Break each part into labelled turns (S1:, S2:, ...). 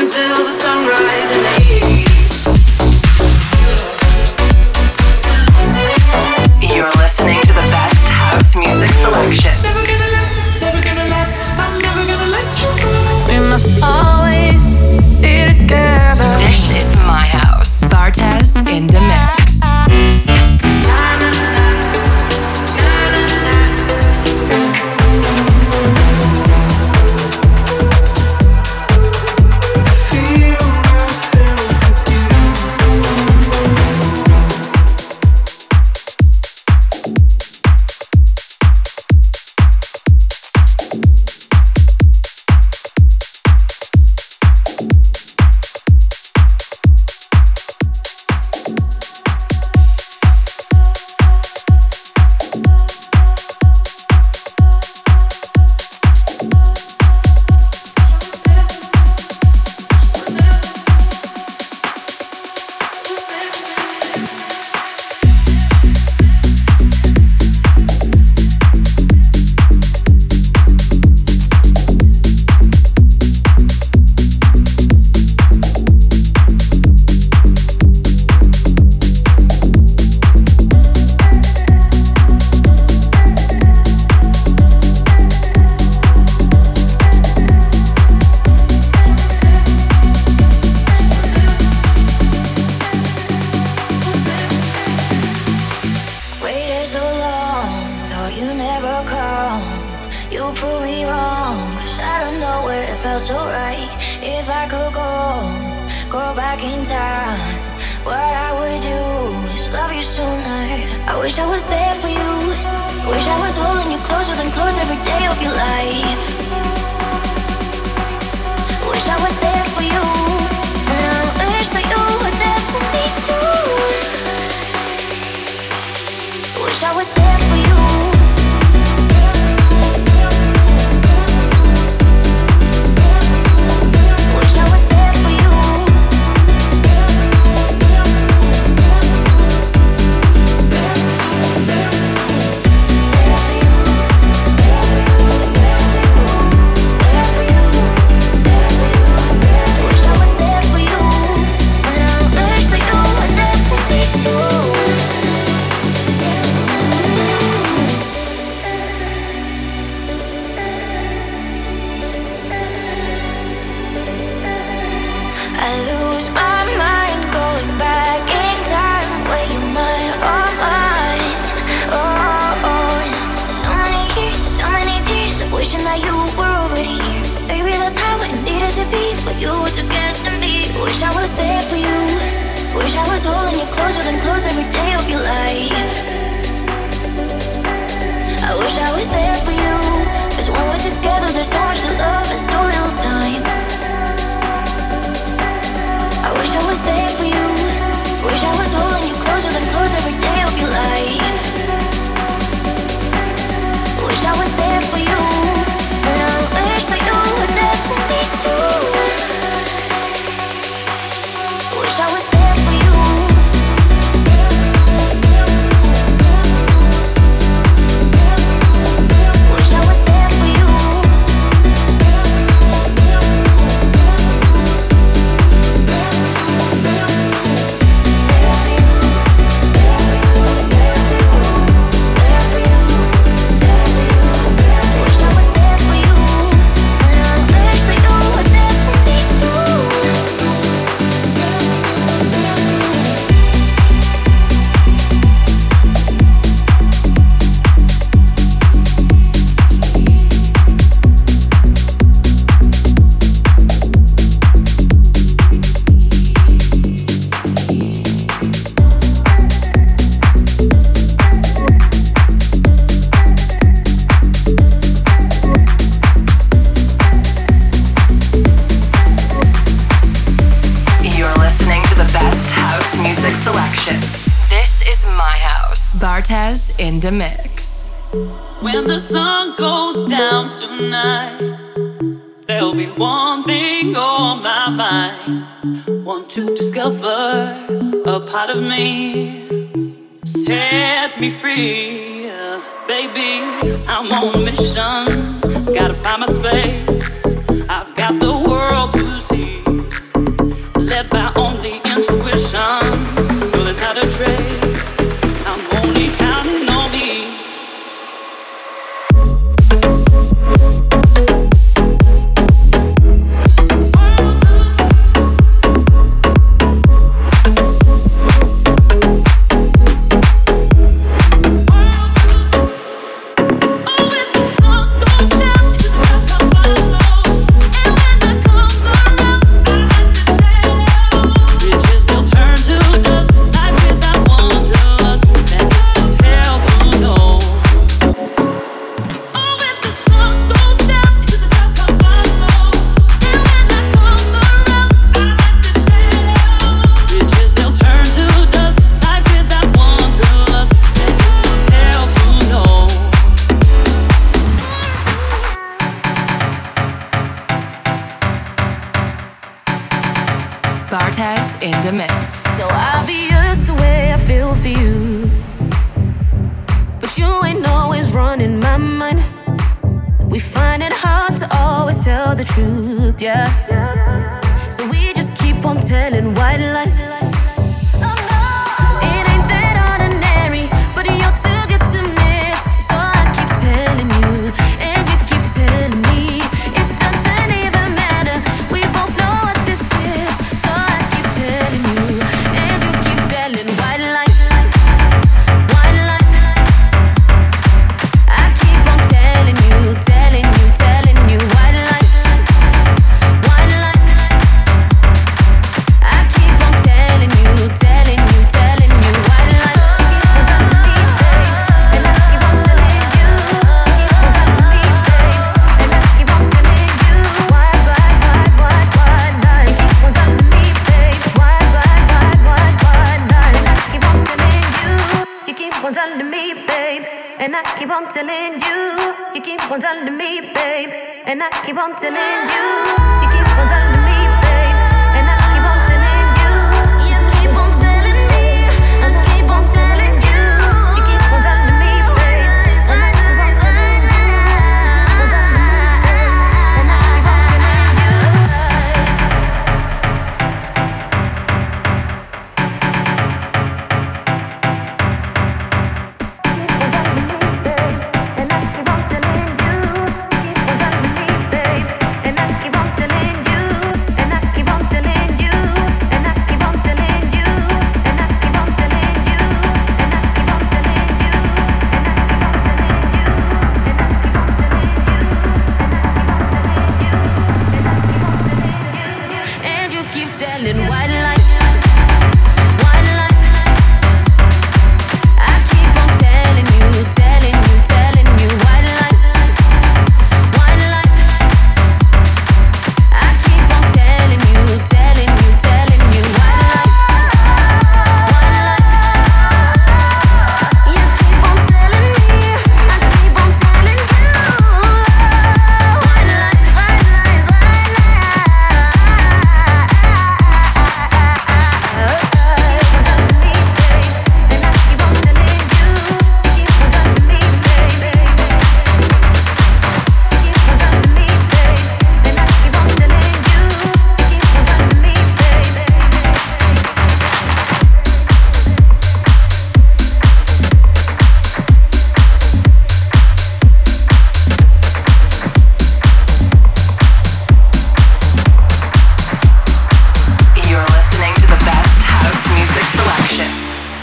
S1: in the
S2: Wish I was there for you. Wish I was holding you closer than close every day of your life.
S3: I'm on a mission, gotta find my space.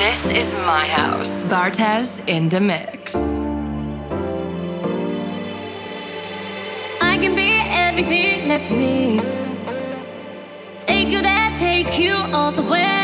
S4: This is my house. Bartez in the mix.
S1: I can be everything, let me take you there, take you all the way.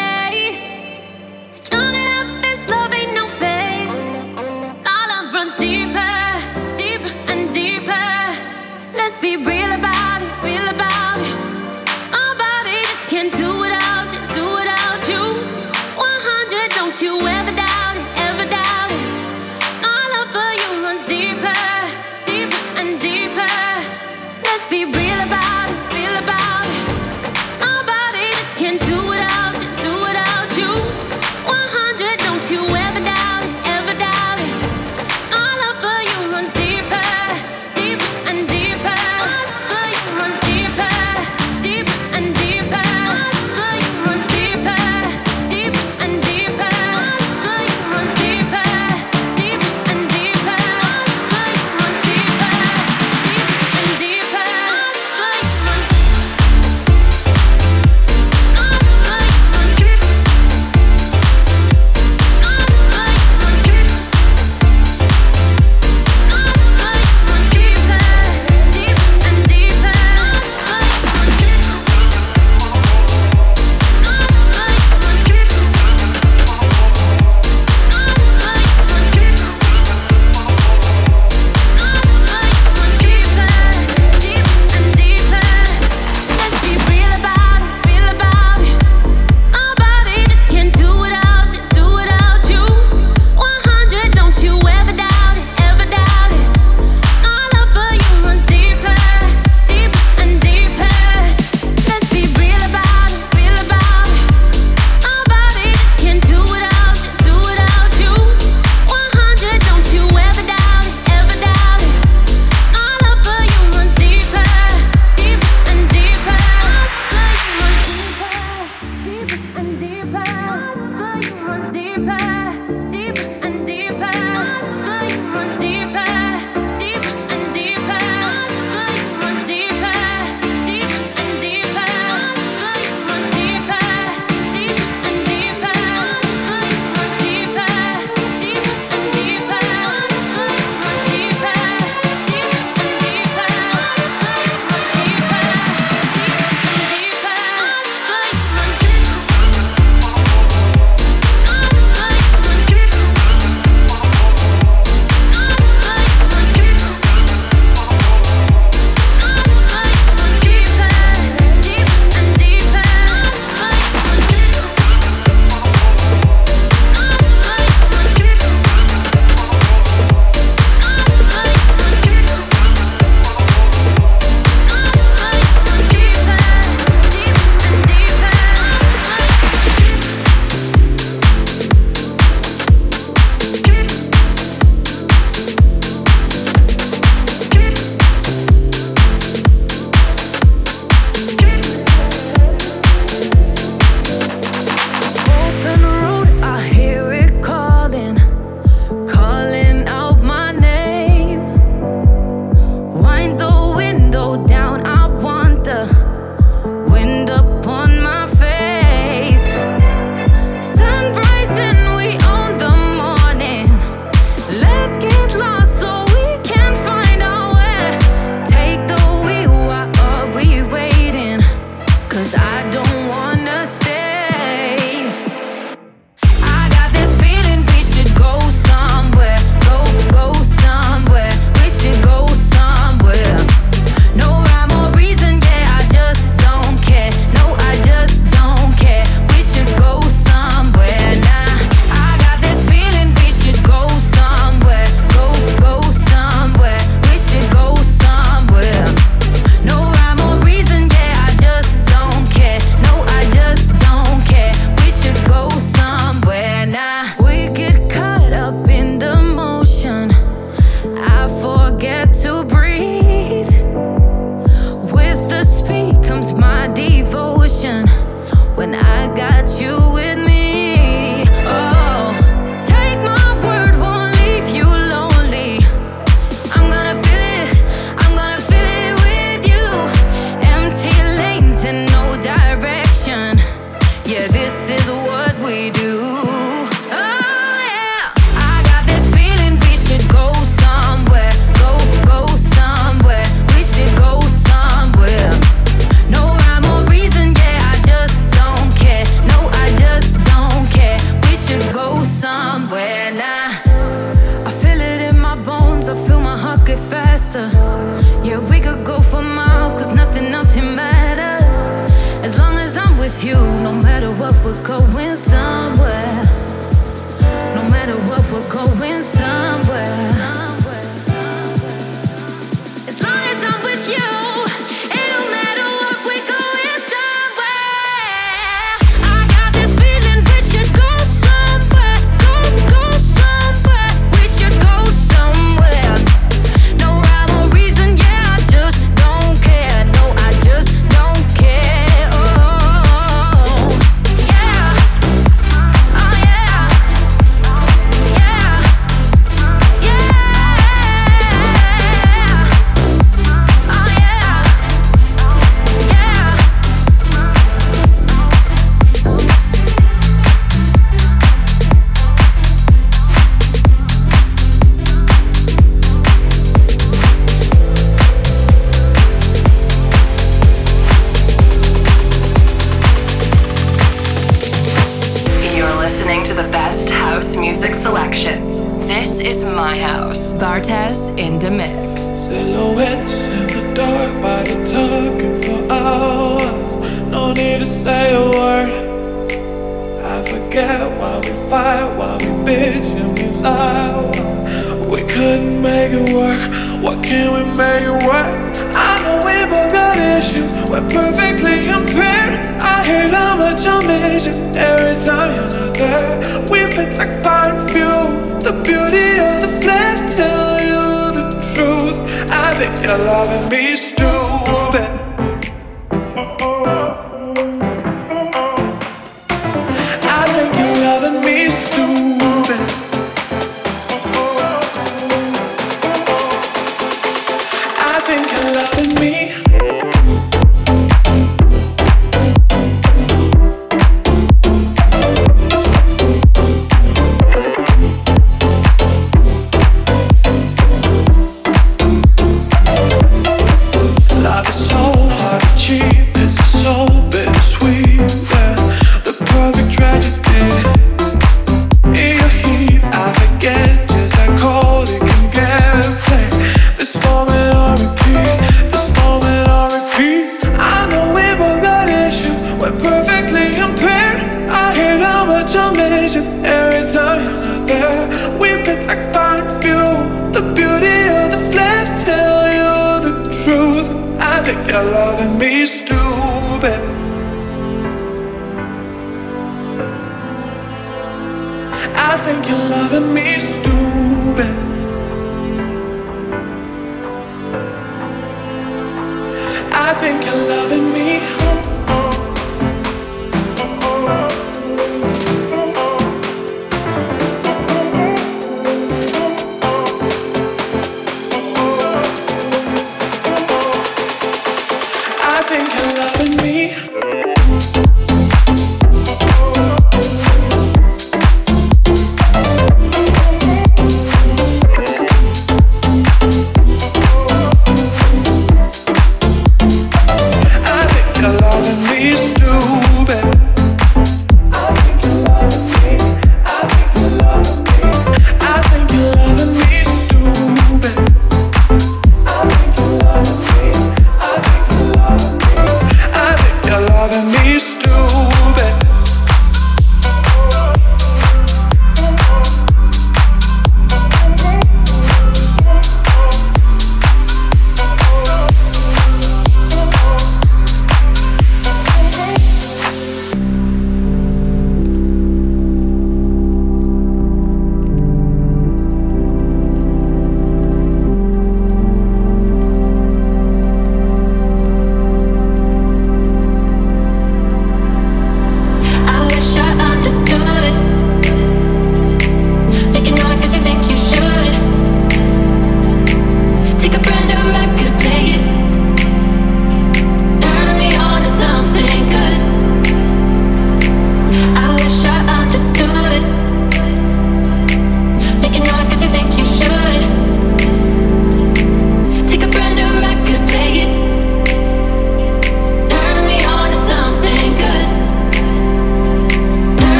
S5: I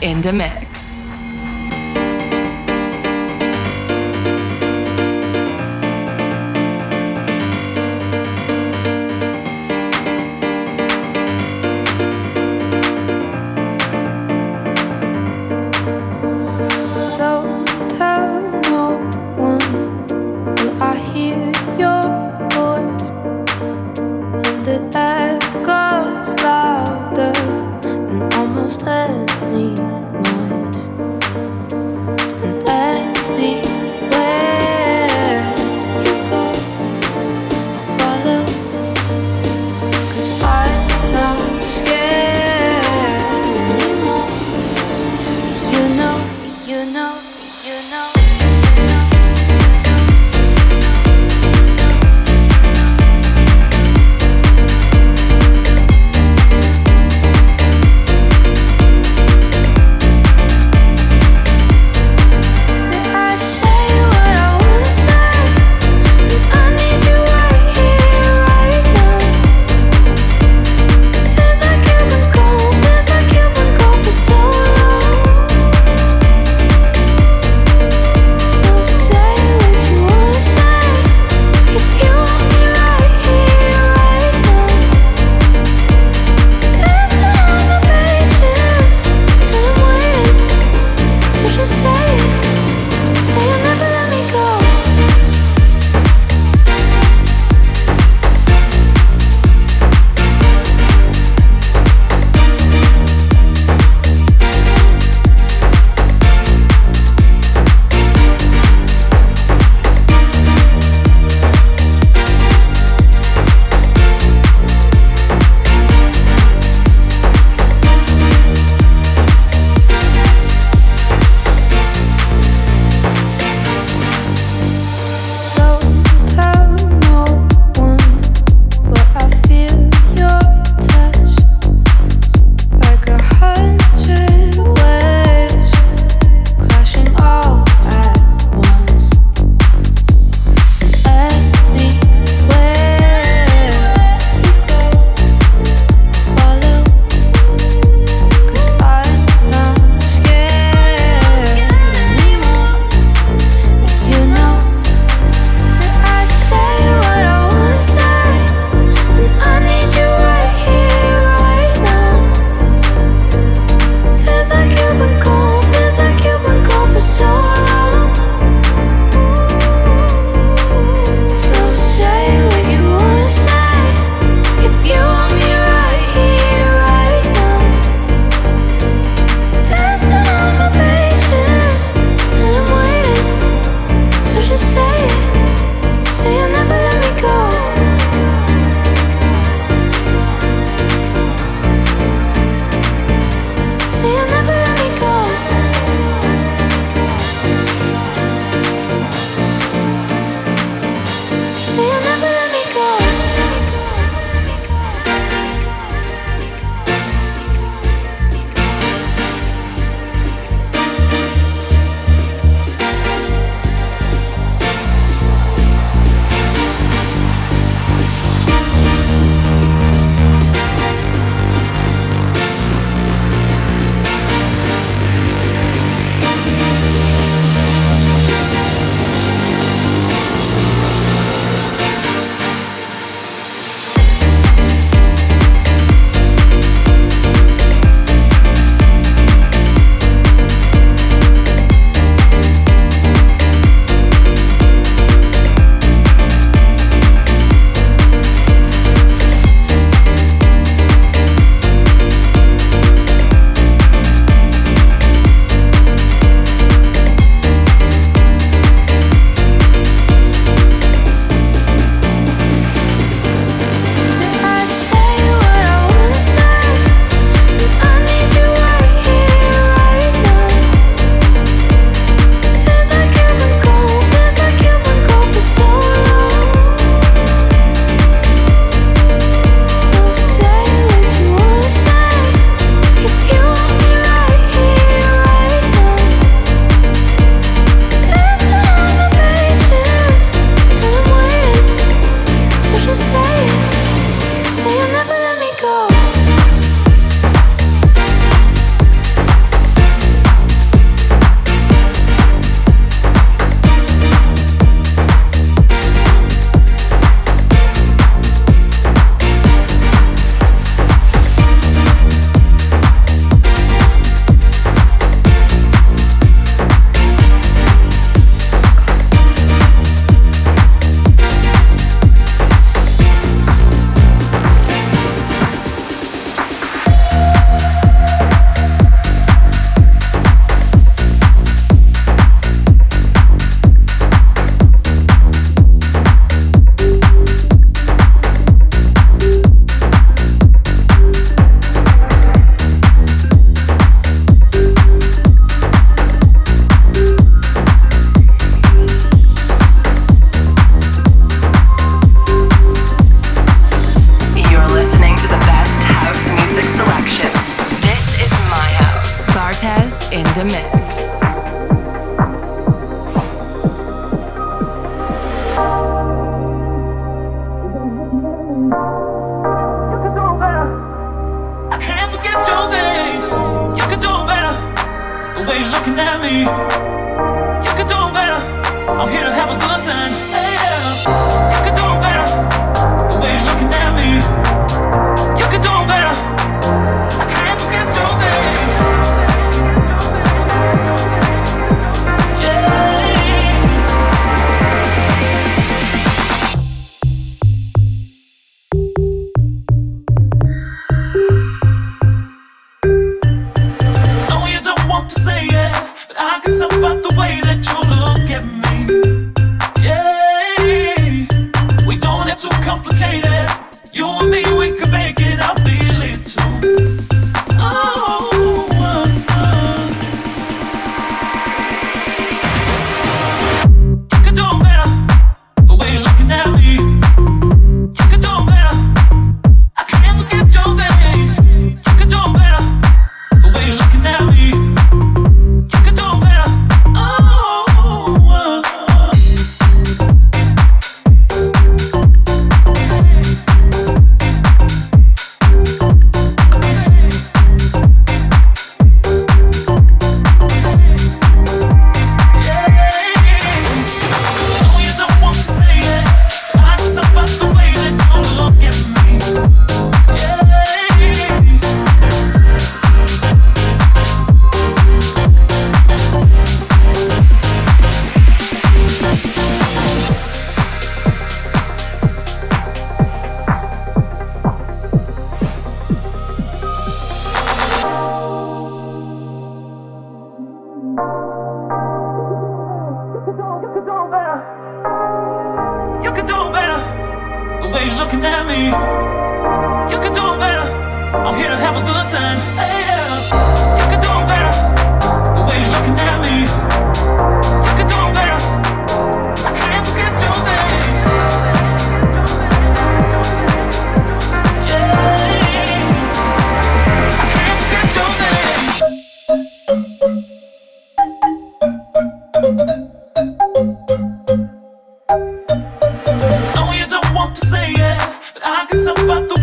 S4: in the
S6: Oh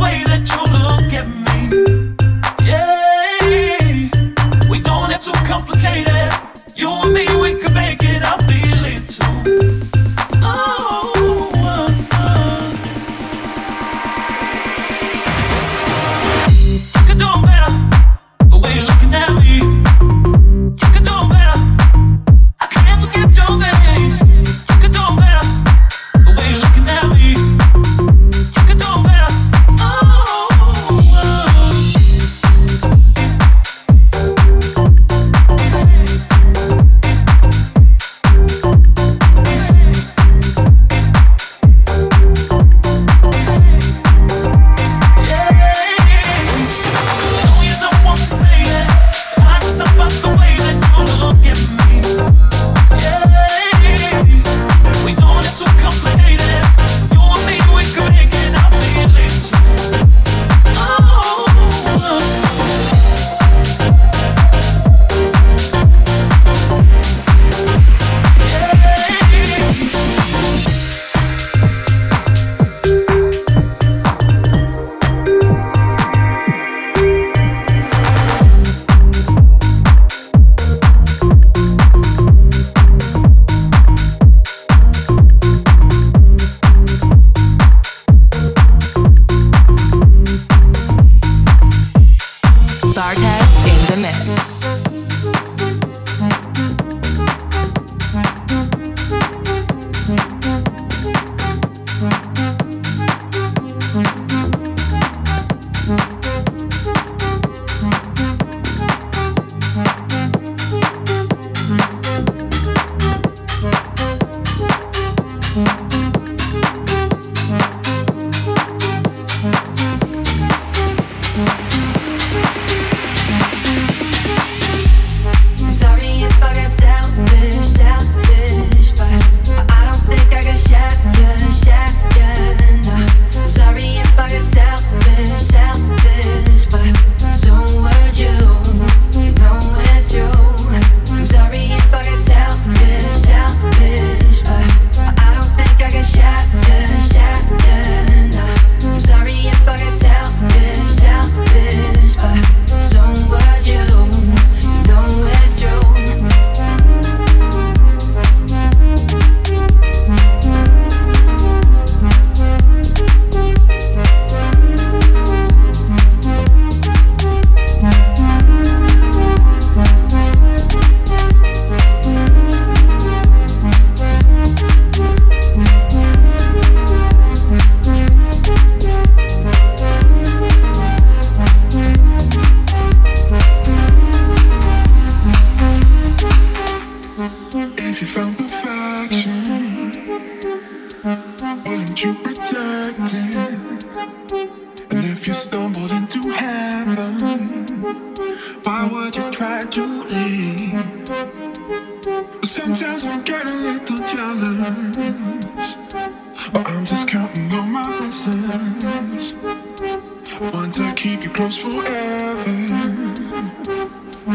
S4: Mm-hmm.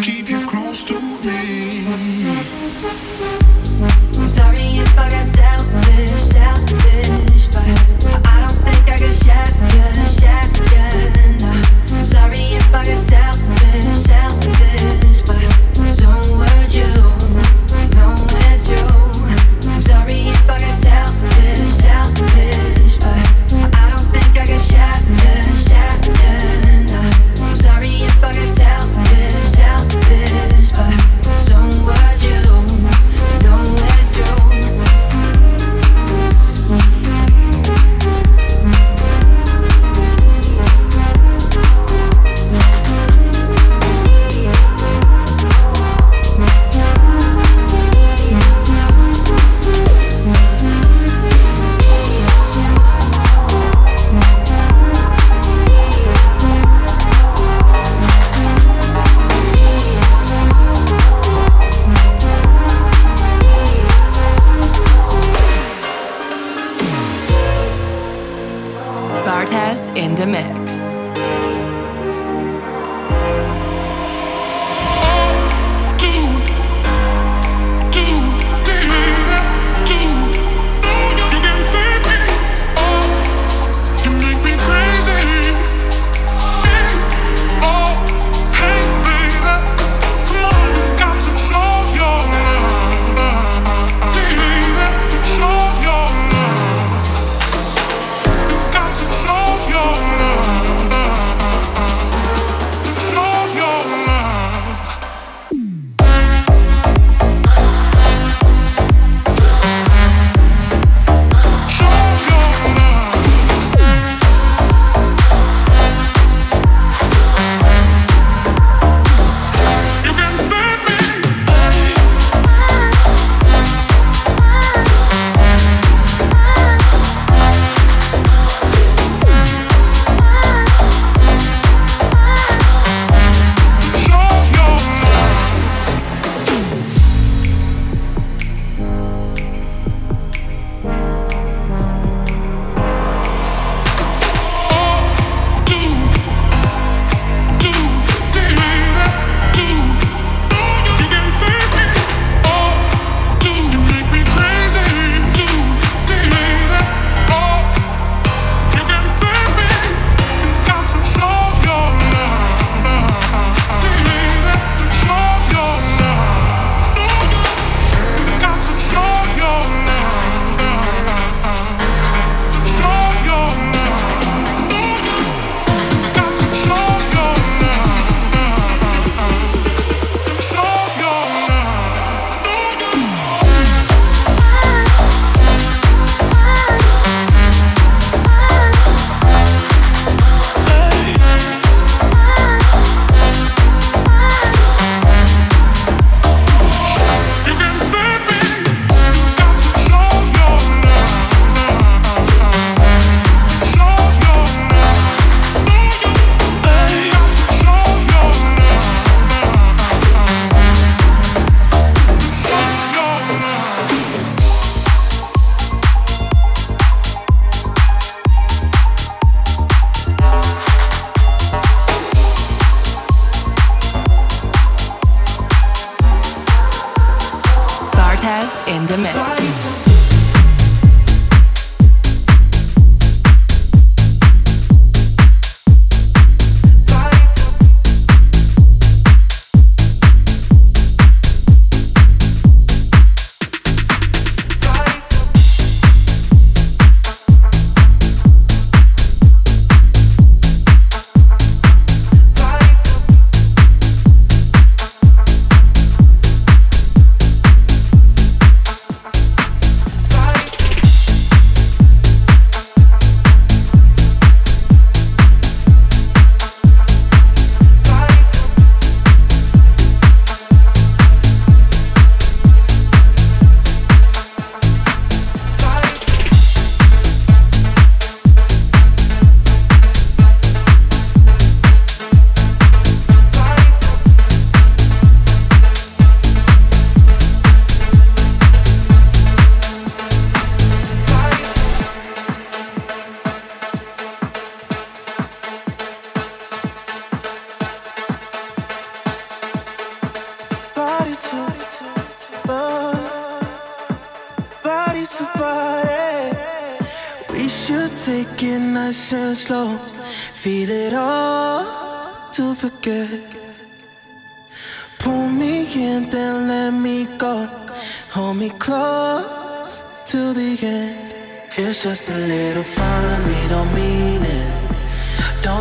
S7: keep you close to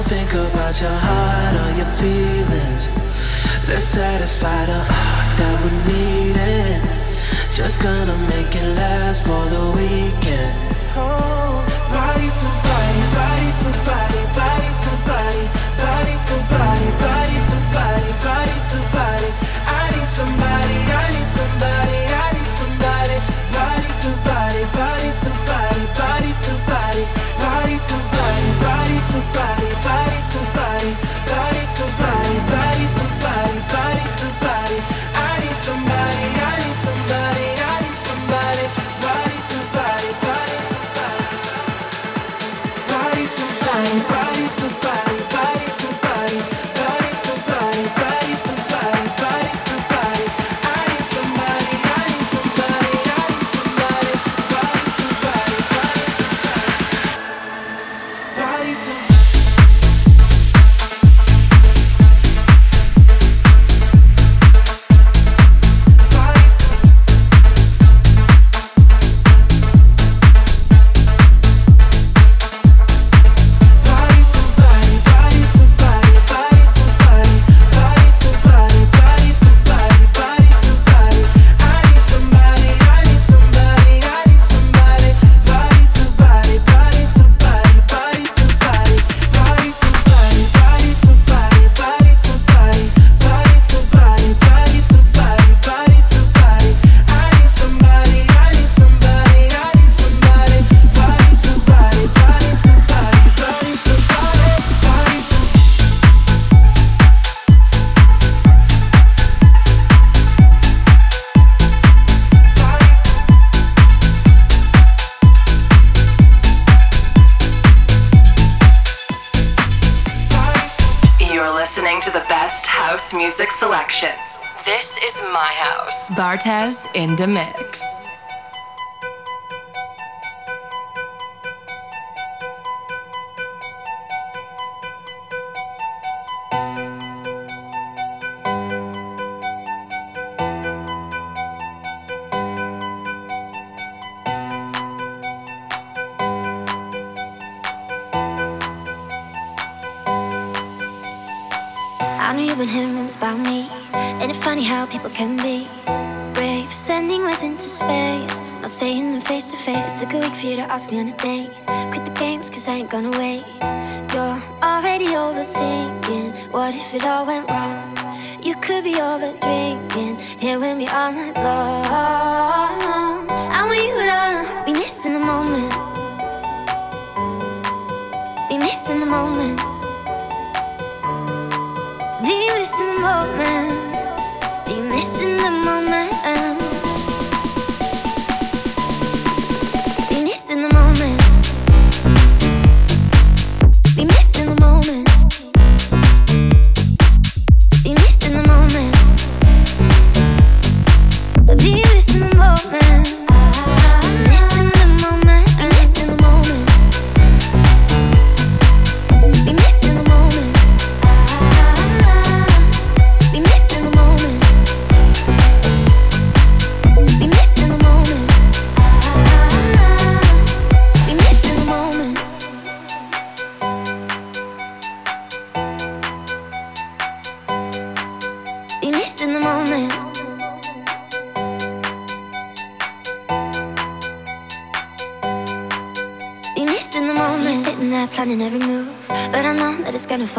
S8: Don't think about your heart or your feelings. Let's satisfy the heart that we need it. Just gonna make it last for the weekend. Oh, body to body, body to body, body to body, body to body, body to body, body to body. I need somebody, I need somebody, I need somebody. Body to body, body to body, body to body, body to body, body to body life
S4: This is my house. Bartez in the mix.
S2: Me on a date. Quit the games, cause I ain't gonna wait. You're already overthinking. What if it all went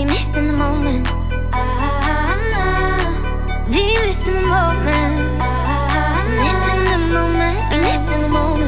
S2: Be missing the moment. Be missing the moment. Missing the moment. Be missing the moment.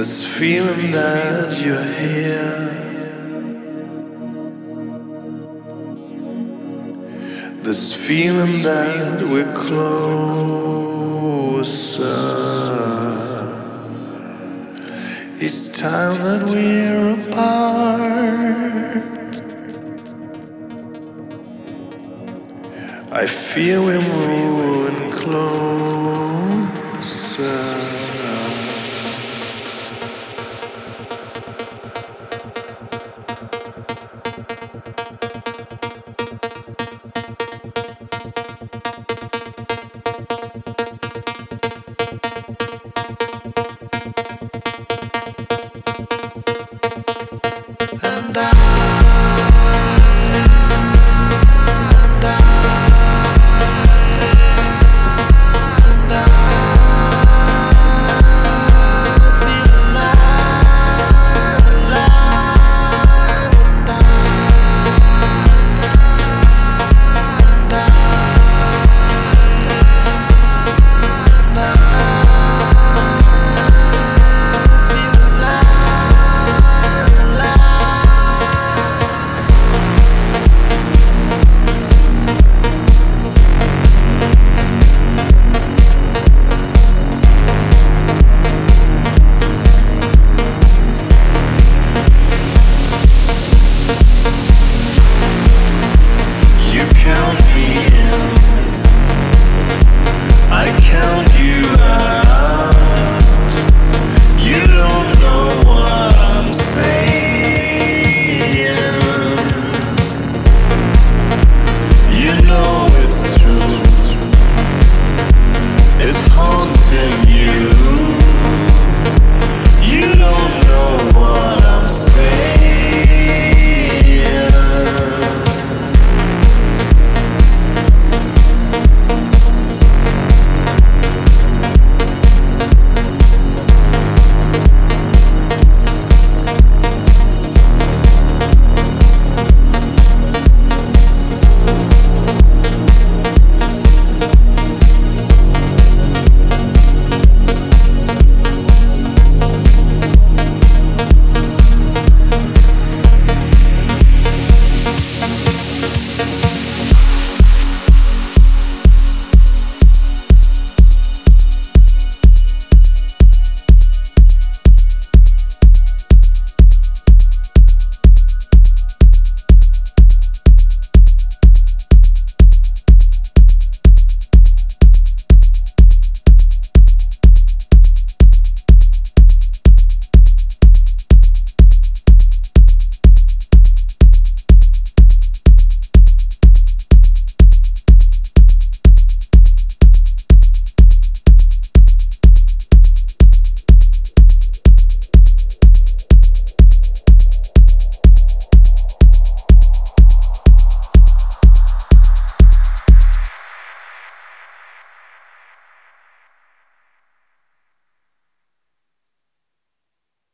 S8: This feeling that you're here. This feeling that we're closer. It's time that we're apart. I feel we're moving close.